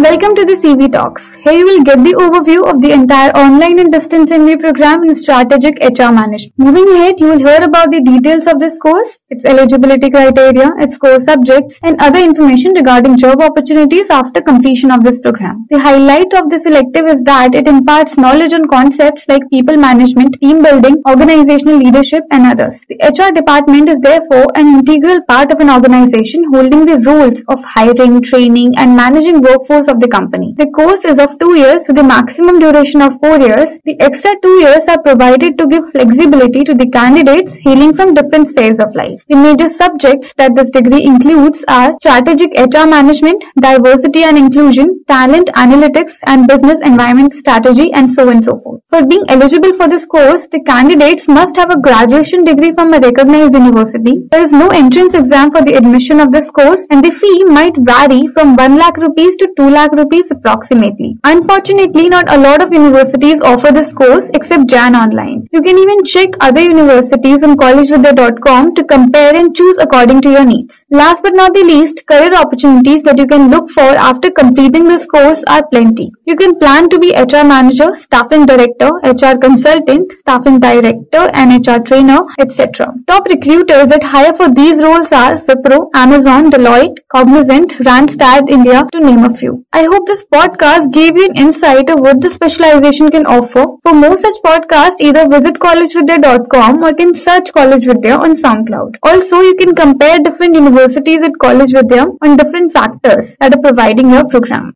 Welcome to the CV Talks. Here you will get the overview of the entire online and distance MBA program in strategic HR management. Moving ahead, you will hear about the details of this course, its eligibility criteria, its core subjects, and other information regarding job opportunities after completion of this program. The highlight of this elective is that it imparts knowledge on concepts like people management, team building, organizational leadership, and others. The HR department is therefore an integral part of an organization holding the roles of hiring, training, and managing workforce of the company. The course is of two years with a maximum duration of four years. The extra two years are provided to give flexibility to the candidates healing from different phases of life. The major subjects that this degree includes are strategic HR management, diversity and inclusion, talent analytics, and business environment strategy, and so on and so forth. For being eligible for this course, the candidates must have a graduation degree from a recognized university. There is no entrance exam for the admission of this course, and the fee might vary from 1 lakh rupees to 2 lakh rupees approximately. Unfortunately, not a lot of universities offer this course except Jain Online. You can even check other universities on collegevidya.com to compare and choose according to your needs. Last but not the least, career opportunities that you can look for after completing this course are plenty. You can plan to be HR manager, staffing director, HR consultant, staffing director, and HR trainer, etc. Top recruiters that hire for these roles are Wipro, Amazon, Deloitte, Cognizant, Randstad India, to name a few. I hope this podcast gave you an insight of what the specialization can offer. For more such podcasts, either visit collegevidya.com or can search College Vidya on SoundCloud. Also, you can compare different universities at College Vidya on different factors that are providing your program.